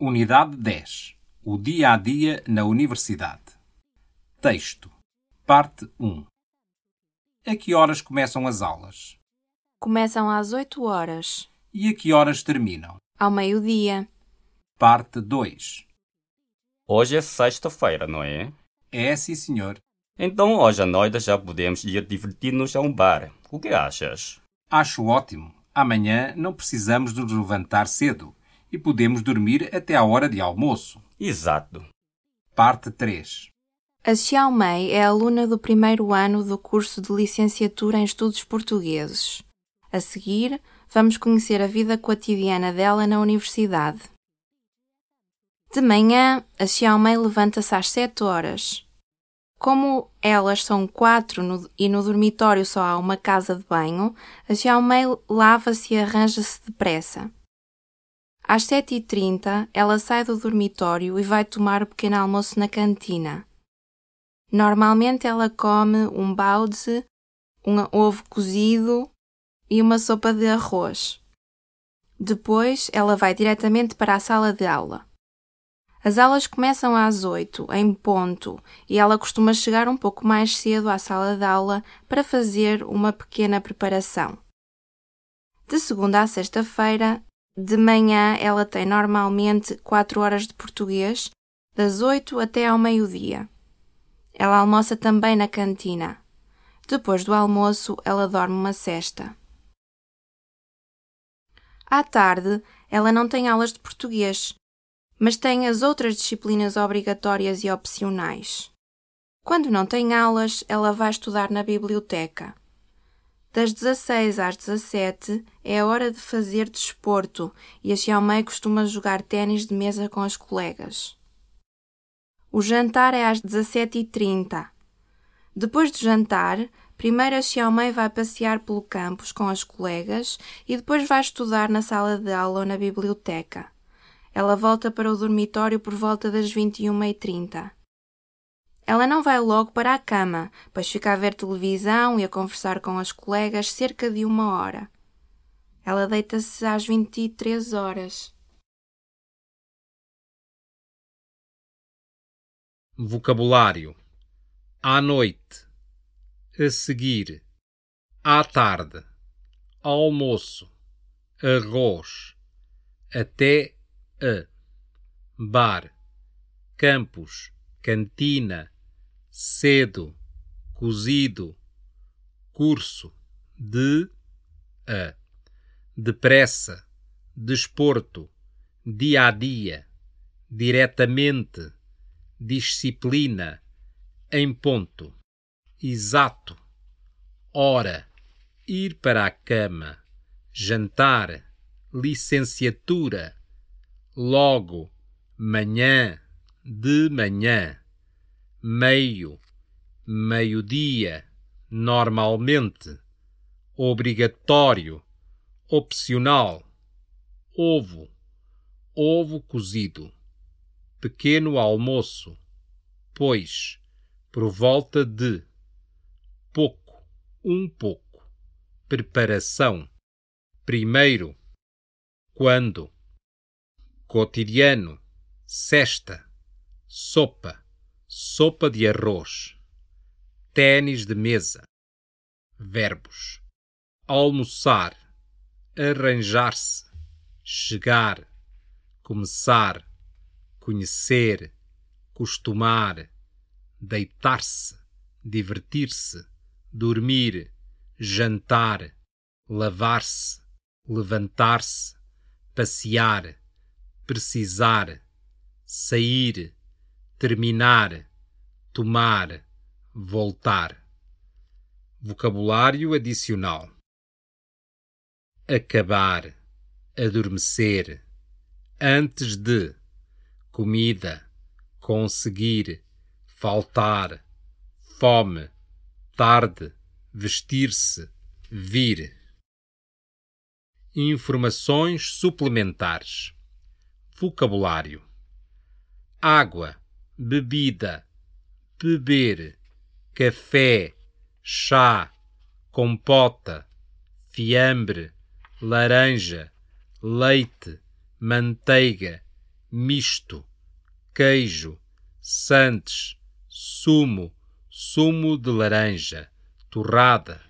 Unidade 10 O dia a dia na Universidade. Texto. Parte 1 A que horas começam as aulas? Começam às 8 horas, E a que horas terminam? ao meio-dia. Parte 2 Hoje é sexta-feira, não é? É, sim, senhor. Então hoje à noite já podemos ir divertir-nos a um bar. O que achas? Acho ótimo. Amanhã não precisamos de nos levantar cedo e podemos dormir até à hora de almoço. Exato. Parte 3 A Xiao Mei é aluna do primeiro ano do curso de licenciatura em Estudos Portugueses. A seguir, vamos conhecer a vida cotidiana dela na universidade. De manhã, a Xiao Mei levanta-se às 7 horas. Como elas são quatro no- e no dormitório só há uma casa de banho, a Xiao Mei lava-se e arranja-se depressa. Às 7h30, ela sai do dormitório e vai tomar o pequeno almoço na cantina. Normalmente ela come um baozi, um ovo cozido e uma sopa de arroz. Depois, ela vai diretamente para a sala de aula. As aulas começam às 8, em ponto, e ela costuma chegar um pouco mais cedo à sala de aula para fazer uma pequena preparação. De segunda a sexta-feira, de manhã, ela tem normalmente 4 horas de português, das 8 até ao meio-dia. Ela almoça também na cantina. Depois do almoço, ela dorme uma cesta. À tarde, ela não tem aulas de português, mas tem as outras disciplinas obrigatórias e opcionais. Quando não tem aulas, ela vai estudar na biblioteca. Das 16 às 17 é a hora de fazer desporto e a Xiaomei costuma jogar ténis de mesa com as colegas. O jantar é às 17h30. Depois do jantar, primeiro a Xiaomei vai passear pelo campus com as colegas e depois vai estudar na sala de aula ou na biblioteca. Ela volta para o dormitório por volta das 21h30. Ela não vai logo para a cama, pois fica a ver televisão e a conversar com as colegas cerca de uma hora. Ela deita-se às 23 horas. Vocabulário. À noite. A seguir. À tarde. Almoço. Arroz. Até a. Bar. Campus. Cantina. Cedo. Cozido. Curso. De. A. Depressa. Desporto. Dia a dia. Diretamente disciplina, em ponto, exato, hora, ir para a cama, jantar, licenciatura, logo, manhã, de manhã, meio, meio-dia, normalmente, obrigatório, opcional, ovo, ovo cozido pequeno almoço, pois, por volta de, pouco, um pouco, preparação, primeiro, quando, cotidiano, cesta, sopa, sopa de arroz, tênis de mesa, verbos, almoçar, arranjar-se, chegar, começar, conhecer, costumar, deitar-se, divertir-se, dormir, jantar, lavar-se, levantar-se, passear, precisar, sair, terminar, tomar, voltar. Vocabulário adicional: acabar, adormecer, antes de comida, conseguir, faltar, fome, tarde, vestir-se, vir. Informações suplementares. Vocabulário: água, bebida, beber, café, chá, compota, fiambre, laranja, leite, manteiga, misto, queijo, sandes, sumo, sumo de laranja, torrada